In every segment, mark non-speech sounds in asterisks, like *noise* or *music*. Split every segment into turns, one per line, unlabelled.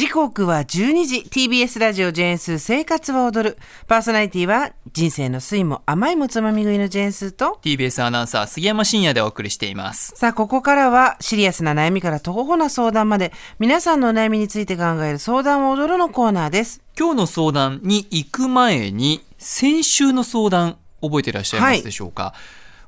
時刻は12時。TBS ラジオジェーンスー生活は踊る。パーソナリティは人生の酸いも甘いもつまみ食いのジェーンスーと。
TBS アナウンサー杉山真也でお送りしています。
さあここからはシリアスな悩みから徒歩な相談まで皆さんのお悩みについて考える相談を踊るのコーナーです。
今日の相談に行く前に先週の相談覚えていらっしゃいますでしょうか、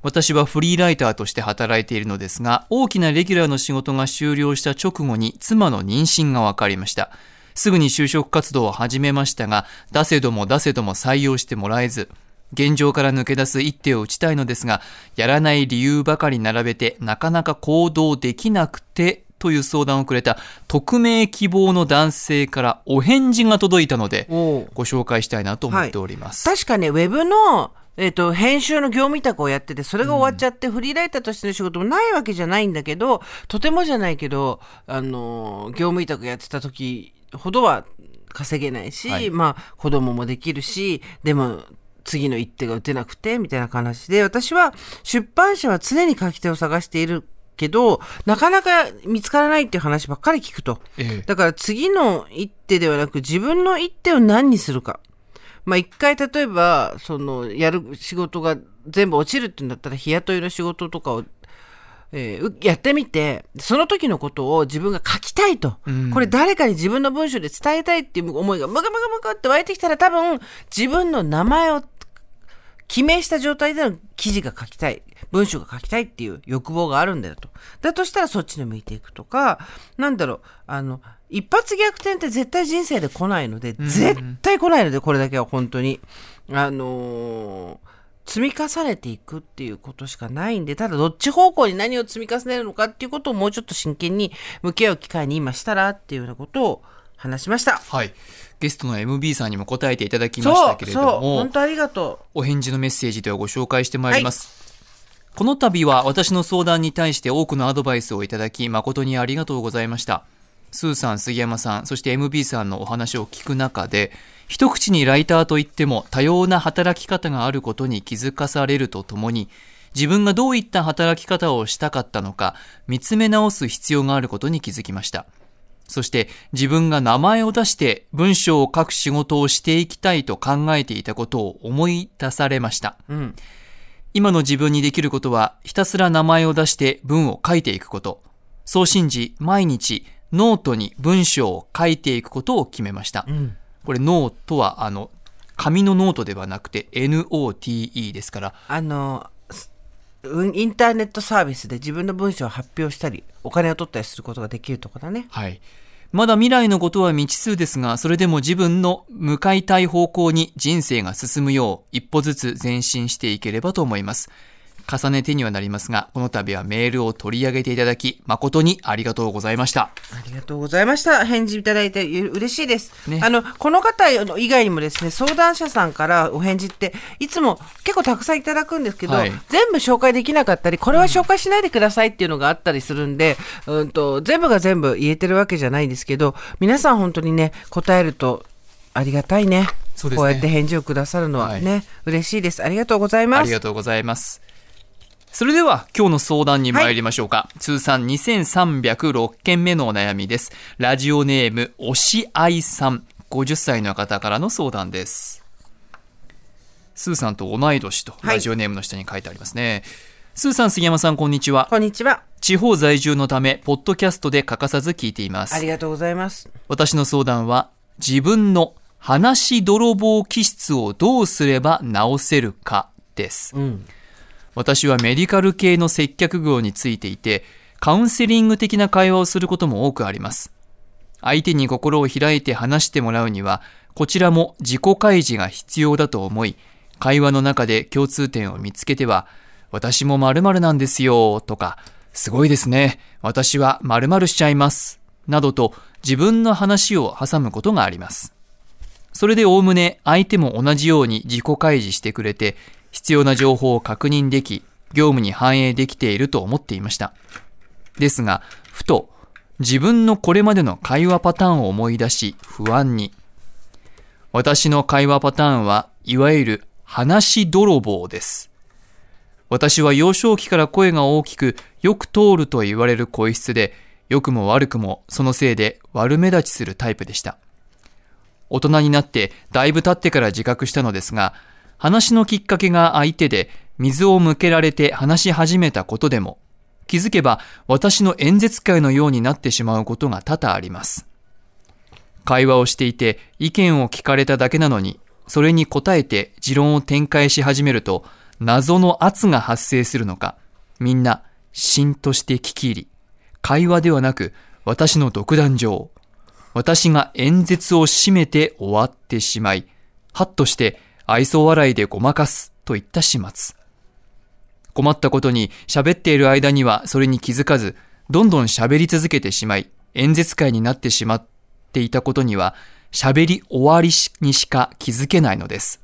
私はフリーライターとして働いているのですが、大きなレギュラーの仕事が終了した直後に妻の妊娠が分かりました。すぐに就職活動を始めましたが、出せども出せども採用してもらえず、現状から抜け出す一手を打ちたいのですが、やらない理由ばかり並べて、なかなか行動できなくて、という相談をくれた匿名希望の男性からお返事が届いたので、ご紹介したいなと思っております。
はい、確かね、ウェブのえっ、ー、と、編集の業務委託をやってて、それが終わっちゃって、うん、フリーライターとしての仕事もないわけじゃないんだけど、とてもじゃないけど、あの、業務委託やってた時ほどは稼げないし、はい、まあ、子供もできるし、でも、次の一手が打てなくて、みたいな話で、私は出版社は常に書き手を探しているけど、なかなか見つからないっていう話ばっかり聞くと。ええ、だから次の一手ではなく自分の一手を何にするか。まあ一回例えば、その、やる仕事が全部落ちるっていうんだったら、日雇いの仕事とかを、えー、やってみて、その時のことを自分が書きたいと、うん、これ誰かに自分の文章で伝えたいっていう思いがムカムカムカって湧いてきたら多分自分の名前を記名した状態での記事が書きたい、文章が書きたいっていう欲望があるんだよと。だとしたらそっちに向いていくとか、なんだろう、あの、一発逆転って絶対人生で来ないので、絶対来ないので、これだけは本当に。あのー、積み重ねていくっていうことしかないんで、ただどっち方向に何を積み重ねるのかっていうことをもうちょっと真剣に向き合う機会に今したらっていうようなことを話しました。
はい。ゲストの MB さんにも答えていただきましたけれども、
本当ありがと
う。お返事のメッセージではご紹介してまいります。はい、この度は私の相談に対して多くのアドバイスをいただき誠にありがとうございました。スーさん、杉山さん、そして MB さんのお話を聞く中で、一口にライターといっても多様な働き方があることに気づかされるとともに、自分がどういった働き方をしたかったのか、見つめ直す必要があることに気づきました。そして自分が名前を出して文章を書く仕事をしていきたいと考えていたことを思い出されました。うん、今の自分にできることはひたすら名前を出して文を書いていくこと。そう信じ毎日ノートに文章を書いていくことを決めました。うん、これノートはあの紙のノートではなくて NOTE ですから。
あのインターネットサービスで自分の文章を発表したりお金を取ったりすることができるとこだね。
はい。まだ未来のことは未知数ですが、それでも自分の向かいたい方向に人生が進むよう一歩ずつ前進していければと思います。重ねてにはなりますが、この度はメールを取り上げていただき、誠にありがとうございました。あ
りがとうございました。返事いただいて嬉しいです。ね、あの、この方以外にもですね、相談者さんからお返事って、いつも結構たくさんいただくんですけど、はい、全部紹介できなかったり、これは紹介しないでくださいっていうのがあったりするんで、うん、うんと、全部が全部言えてるわけじゃないんですけど、皆さん本当にね、答えるとありがたいね。ねこうやって返事をくださるのはね、はい、嬉しいです。ありがとうございます。あ
りがとうございます。それでは今日の相談に参りましょうか、はい、通算2306件目のお悩みです。ラジオネームおしあいさん。50歳の方からの相談です。スーさんと同い年とラジオネームの下に書いてありますね、はい、スーさん杉山さんこんにちは。
こんにちは。
地方在住のためポッドキャストで欠かさず聞いています。
ありがとうございます。
私の相談は自分の話泥棒気質をどうすれば直せるかです、うん私はメディカル系の接客業についていて、カウンセリング的な会話をすることも多くあります。相手に心を開いて話してもらうには、こちらも自己開示が必要だと思い、会話の中で共通点を見つけては、私も〇〇なんですよ、とか、すごいですね、私は〇〇しちゃいます、などと自分の話を挟むことがあります。それでおおむね相手も同じように自己開示してくれて、必要な情報を確認でき、業務に反映できていると思っていました。ですが、ふと自分のこれまでの会話パターンを思い出し不安に。私の会話パターンはいわゆる話泥棒です。私は幼少期から声が大きくよく通ると言われる声質で、良くも悪くもそのせいで悪目立ちするタイプでした。大人になってだいぶ経ってから自覚したのですが、話のきっかけが相手で水を向けられて話し始めたことでも、気づけば私の演説会のようになってしまうことが多々あります。会話をしていて意見を聞かれただけなのに、それに答えて持論を展開し始めると、謎の圧が発生するのか、みんな、しんとして聞き入り、会話ではなく、私の独壇場、私が演説を締めて終わってしまい、はっとして愛想笑いでごまかすといった始末。困ったことに喋っている間にはそれに気づかず、どんどん喋り続けてしまい、演説会になってしまっていたことには、喋り終わりにしか気づけないのです。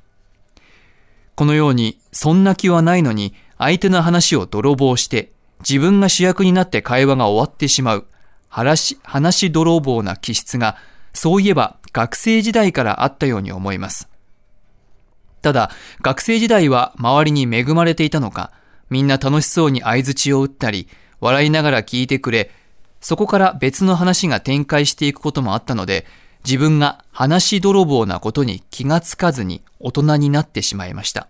このように、そんな気はないのに、相手の話を泥棒して、自分が主役になって会話が終わってしまう、話、話泥棒な気質が、そういえば学生時代からあったように思います。ただ、学生時代は周りに恵まれていたのか、みんな楽しそうに相槌を打ったり、笑いながら聞いてくれ、そこから別の話が展開していくこともあったので、自分が話泥棒なことに気がつかずに大人になってしまいました。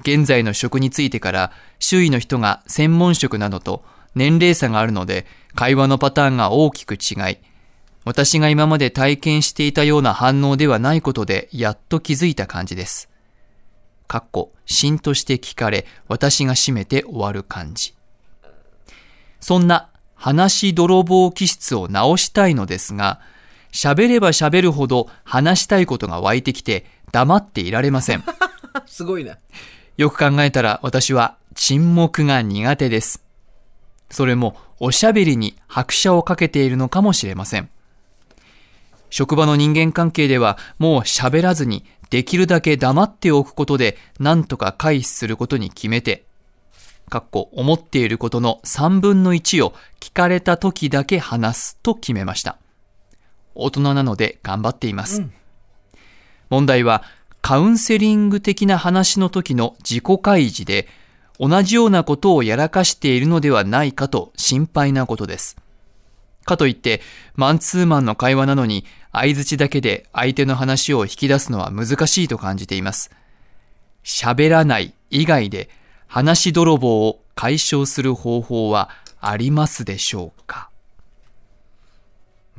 現在の職についてから周囲の人が専門職などと年齢差があるので会話のパターンが大きく違い、私が今まで体験していたような反応ではないことでやっと気づいた感じです。かっこ、しんとして聞かれ、私が閉めて終わる感じ。そんな話泥棒気質を直したいのですが、喋れば喋るほど話したいことが湧いてきて黙っていられません。*laughs*
すごいな。
よく考えたら私は沈黙が苦手です。それもおしゃべりに拍車をかけているのかもしれません。職場の人間関係ではもう喋らずにできるだけ黙っておくことで何とか回避することに決めて、かっこ思っていることの3分の1を聞かれた時だけ話すと決めました。大人なので頑張っています。うん、問題はカウンセリング的な話の時の自己開示で同じようなことをやらかしているのではないかと心配なことです。かといって、マンツーマンの会話なのに、相槌だけで相手の話を引き出すのは難しいと感じています。喋らない以外で話泥棒を解消する方法はありますでしょうか？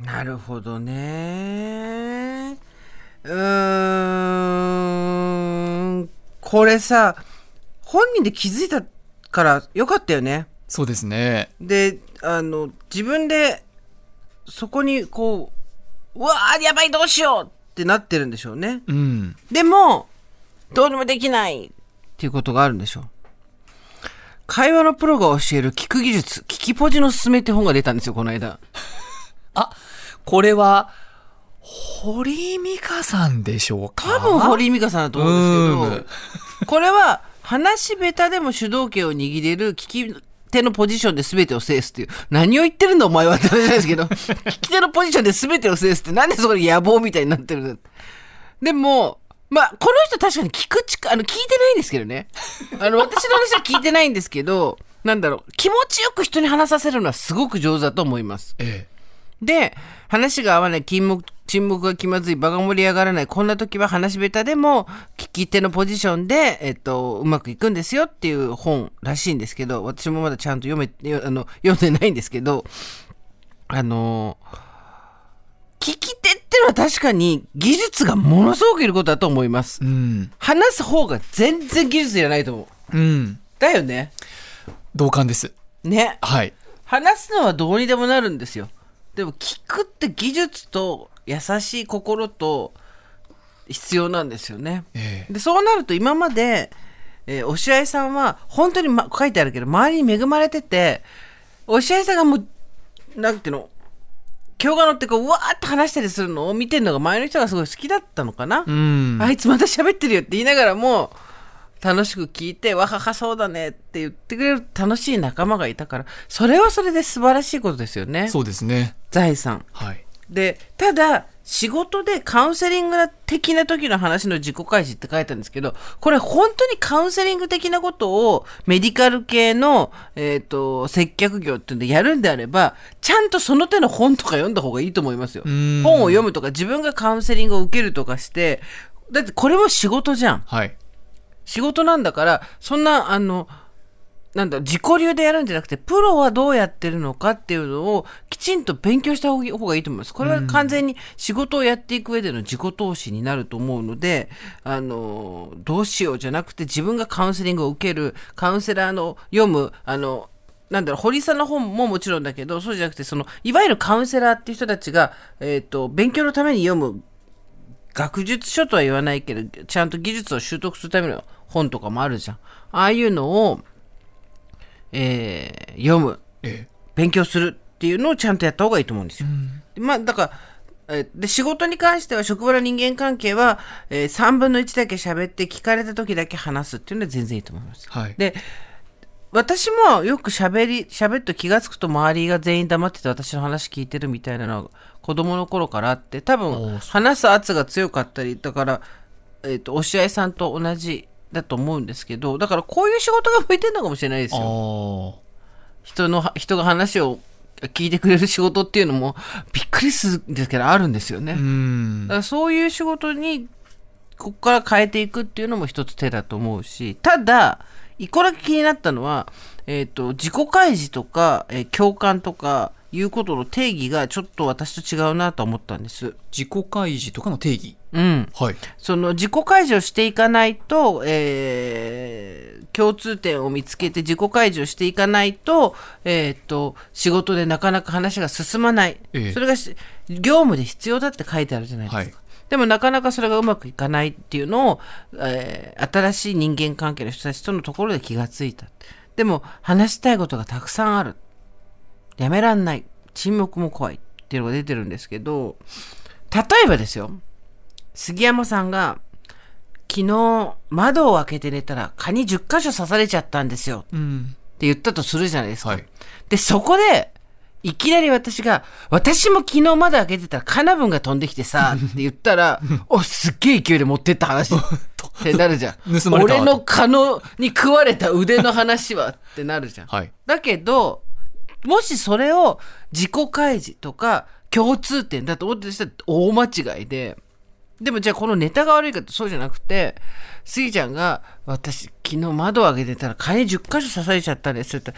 なるほどね。うーん。これさ、本人で気づいたからよかったよね。
そうですね。
で、あの、自分で、そこにこう、うわーやばいどうしようってなってるんでしょうね。
うん。
でも、どうにもできないっていうことがあるんでしょう。会話のプロが教える聞く技術、聞きポジのすすめって本が出たんですよ、この間。*laughs*
あ、これは、堀井美香さんでしょうか？
多分堀井美香さんだと思うんですけど、これは話し下手でも主導権を握れる聞き手のポジションで全てを制すっていう。何を言ってるんだお前はって話じゃないですけど、*laughs* 聞き手のポジションで全てを制すってなんでそこで野望みたいになってるでも、まあ、この人確かに聞く力、あの、聞いてないんですけどね。あの、私の話は聞いてないんですけど、なんだろう、気持ちよく人に話させるのはすごく上手だと思います。
ええ。
で、話が合わない、沈黙、沈黙が気まずい、場が盛り上がらない、こんな時は話し下手でも、聞き手のポジションで、えっと、うまくいくんですよっていう本らしいんですけど、私もまだちゃんと読め、あの、読んでないんですけど、あの、聞き手ってのは確かに技術がものすごくいることだと思います。
うん、
話す方が全然技術いらないと思
う。うん。
だよね。
同感です。
ね。
はい。
話すのはどうにでもなるんですよ。でも聞くって技術と優しい心と必要なんですよね。
え
でそうなると今まで、えー、おしあいさんは本当に、ま、書いてあるけど周りに恵まれてておしあいさんがもうなんていうの今日が乗ってこううわーって話したりするのを見てるのが前の人がすごい好きだったのかな。あいつまた喋ってるよって言いながらも楽しく聞いて、わははそうだねって言ってくれる楽しい仲間がいたから、それはそれで素晴らしいことですよね。
そうですね。
財産。
はい。
で、ただ、仕事でカウンセリング的な時の話の自己開示って書いたんですけど、これ本当にカウンセリング的なことをメディカル系の、えっ、ー、と、接客業っていうんでやるんであれば、ちゃんとその手の本とか読んだ方がいいと思いますよ。本を読むとか自分がカウンセリングを受けるとかして、だってこれも仕事じゃん。
はい。
仕事なんだから、そんな、あの、なんだ、自己流でやるんじゃなくて、プロはどうやってるのかっていうのをきちんと勉強した方がいいと思います。これは完全に仕事をやっていく上での自己投資になると思うので、あの、どうしようじゃなくて自分がカウンセリングを受ける、カウンセラーの読む、あの、なんだろう、堀さんの本ももちろんだけど、そうじゃなくて、その、いわゆるカウンセラーっていう人たちが、えっ、ー、と、勉強のために読む学術書とは言わないけど、ちゃんと技術を習得するための本とかもあるじゃん。ああいうのを、えー、読む、ええ、勉強するっていうのをちゃんとやった方がいいと思うんですよ。うん、まあ、だから、えで仕事に関しては職場の人間関係は、えー、3分の1だけ喋って聞かれた時だけ話すっていうのは全然いいと思います。
はい、
で私もよく喋り喋って気が付くと周りが全員黙ってて私の話聞いてるみたいなのは子供の頃からあって多分話す圧が強かったりだから、えーと、とお試合さんと同じだと思うんですけどだからこういう仕事が向いてるのかもしれないですよ。人の人が話を聞いてくれる仕事っていうのもびっくりするんですけどあるんですよね。だからそういう仕事にここから変えていくっていうのも一つ手だと思うしただ一個だけ気になったのは、えーと、自己開示とか、えー、共感とかいうことの定義がちょっと私と違うなと思ったんです。
自己開示とかの定義
うん。
はい。
その自己開示をしていかないと、えー、共通点を見つけて自己開示をしていかないと、えっ、と、仕事でなかなか話が進まない。えそれが業務で必要だって書いてあるじゃないですか。はいでもなかなかそれがうまくいかないっていうのを、えー、新しい人間関係の人たちとのところで気がついた。でも話したいことがたくさんある。やめらんない。沈黙も怖いっていうのが出てるんですけど、例えばですよ、杉山さんが、昨日窓を開けて寝たら蚊に10箇所刺されちゃったんですよ。うん、って言ったとするじゃないですか。はい、で、そこで、いきなり私が、私も昨日窓開けてたらカナブンが飛んできてさ、*laughs* って言ったら、お、すっげえ勢いで持ってった話 *laughs* ってなるじゃん。俺の蚊のに食われた腕の話は？ってなるじゃん。
はい、
だけど、もしそれを自己開示とか共通点だと思ってたら大間違いで、でもじゃあこのネタが悪いかってそうじゃなくて、スギちゃんが、私、昨日窓を開けてたら蚊に10箇所刺されちゃったんですって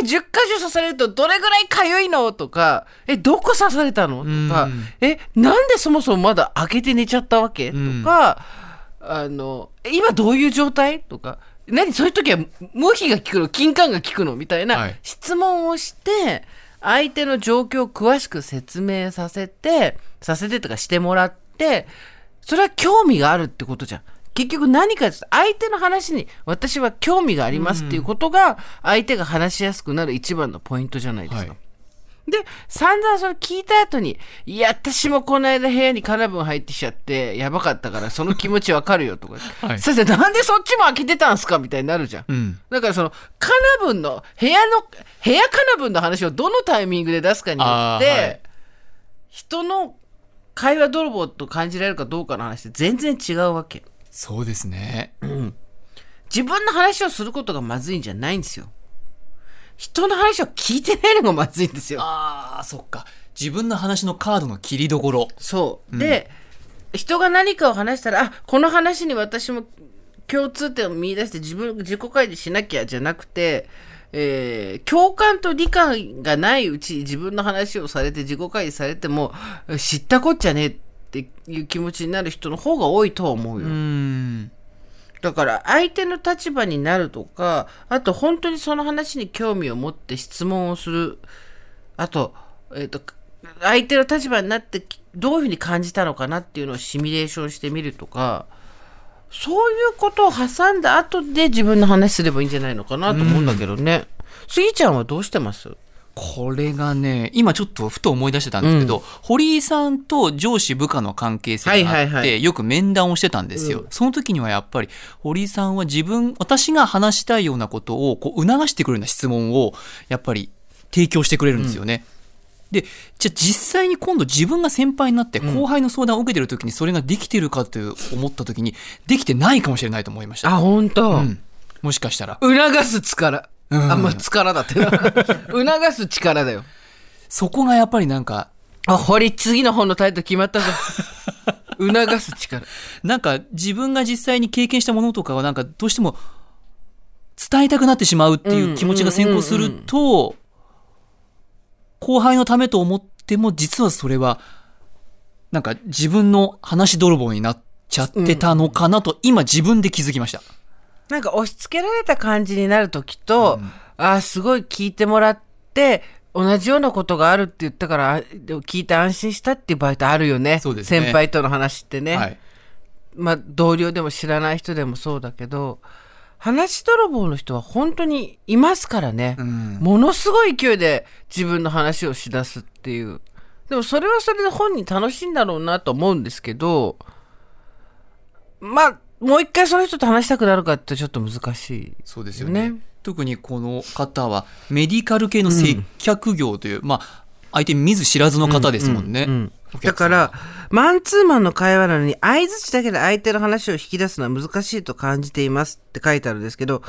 えー、10箇所刺されるとどれぐらい痒いの？とか、え、どこ刺されたの？とか、え、なんでそもそもまだ開けて寝ちゃったわけ？とか、あの、今どういう状態？とか、何そういう時は無比が効くの？金管が効くの？みたいな質問をして、相手の状況を詳しく説明させて、させてとかしてもらって、それは興味があるってことじゃん。結局何か相手の話に私は興味がありますっていうことが相手が話しやすくなる一番のポイントじゃないですか。はいで、散々それ聞いた後に、いや、私もこの間部屋にカナブン入ってきちゃって、やばかったから、その気持ちわかるよとか。*laughs* はい、先生、なんでそっちも開けてたんすかみたいになるじゃん。うん、だからその、カナブンの、部屋の、部屋カナブンの話をどのタイミングで出すかによって、はい、人の会話泥棒と感じられるかどうかの話って全然違うわけ。
そうですね。
うん。自分の話をすることがまずいんじゃないんですよ。人の話を聞いてないのがまずいんですよ。
ああ、そっか。自分の話のカードの切りどころ。
そう。うん、で、人が何かを話したら、あ、この話に私も共通点を見出して自分、自己開示しなきゃじゃなくて、えー、共感と理解がないうち自分の話をされて自己開示されても知ったこっちゃねえっていう気持ちになる人の方が多いとは思うよ。
う
だから相手の立場になるとか、あと本当にその話に興味を持って質問をする。あと、えっ、ー、と、相手の立場になってどういうふうに感じたのかなっていうのをシミュレーションしてみるとか、そういうことを挟んだ後で自分の話すればいいんじゃないのかなと思うんだけどね。スギちゃんはどうしてます？
これがね、今ちょっとふと思い出してたんですけど、うん、堀井さんと上司部下の関係性があって、よく面談をしてたんですよ、うん、その時にはやっぱり、堀井さんは自分、私が話したいようなことをこう促してくるような質問を、やっぱり提供してくれるんですよね。でじゃあ実際に今度自分が先輩になって後輩の相談を受けてる時にそれができてるかと思った時にできてないかもしれないと思いました。
あ本当、
うん、もしかしたら。
促す力、あんま力だってな。*laughs* 促す力だよ。
そこがやっぱりなんか
あ堀次の本のタイトル決まったぞ。*laughs* 促す力。
なんか自分が実際に経験したものとかはなんかどうしても伝えたくなってしまうっていう気持ちが先行すると後輩のためと思っても実はそれはなんか自分の話泥棒になっちゃってたのかなと今自分で気づきました。
なんか押し付けられた感じになる時と、あすごい聞いてもらって同じようなことがあるって言ったからあでも聞いて安心したっていう場合ってあるよね。
そうですね。
先輩との話ってね、
はい、
まあ同僚でも知らない人でもそうだけど話泥棒の人は本当にいますからね、
うん。
ものすごい勢いで自分の話をしだすっていう。でもそれはそれで本人楽しいんだろうなと思うんですけどまあもう一回その人と話したくなるかってちょっと難しい
そうですよね。
ね
特にこの方はメディカル系の接客業という、まあ相手見ず知らずの方ですもんね。
うんうん
お客さん。
だからマンツーマンの会話なのに相づちだけで相手の話を引き出すのは難しいと感じていますって書いてあるんですけど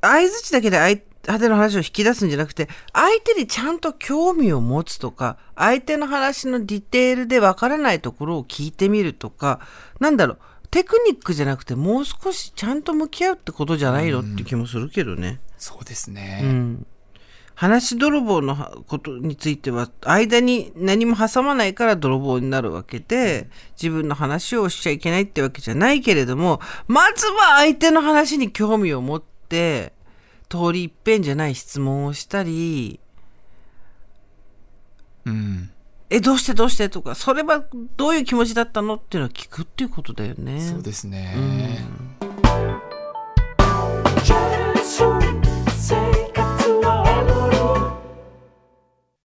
相づちだけで相相手の話を引き出すんじゃなくて相手にちゃんと興味を持つとか相手の話のディテールでわからないところを聞いてみるとかなんだろうテクニックじゃなくてもう少しちゃんと向き合うってことじゃないの？って気もするけどね。
そうですね。
うん話泥棒のことについては間に何も挟まないから泥棒になるわけで自分の話をしちゃいけないってわけじゃないけれどもまずは相手の話に興味を持って通り一遍じゃない質問をしたり
うん。
「えどうしてどうして?」とか「それはどういう気持ちだったの?」っていうのを聞くっていうことだよね。
そうですね。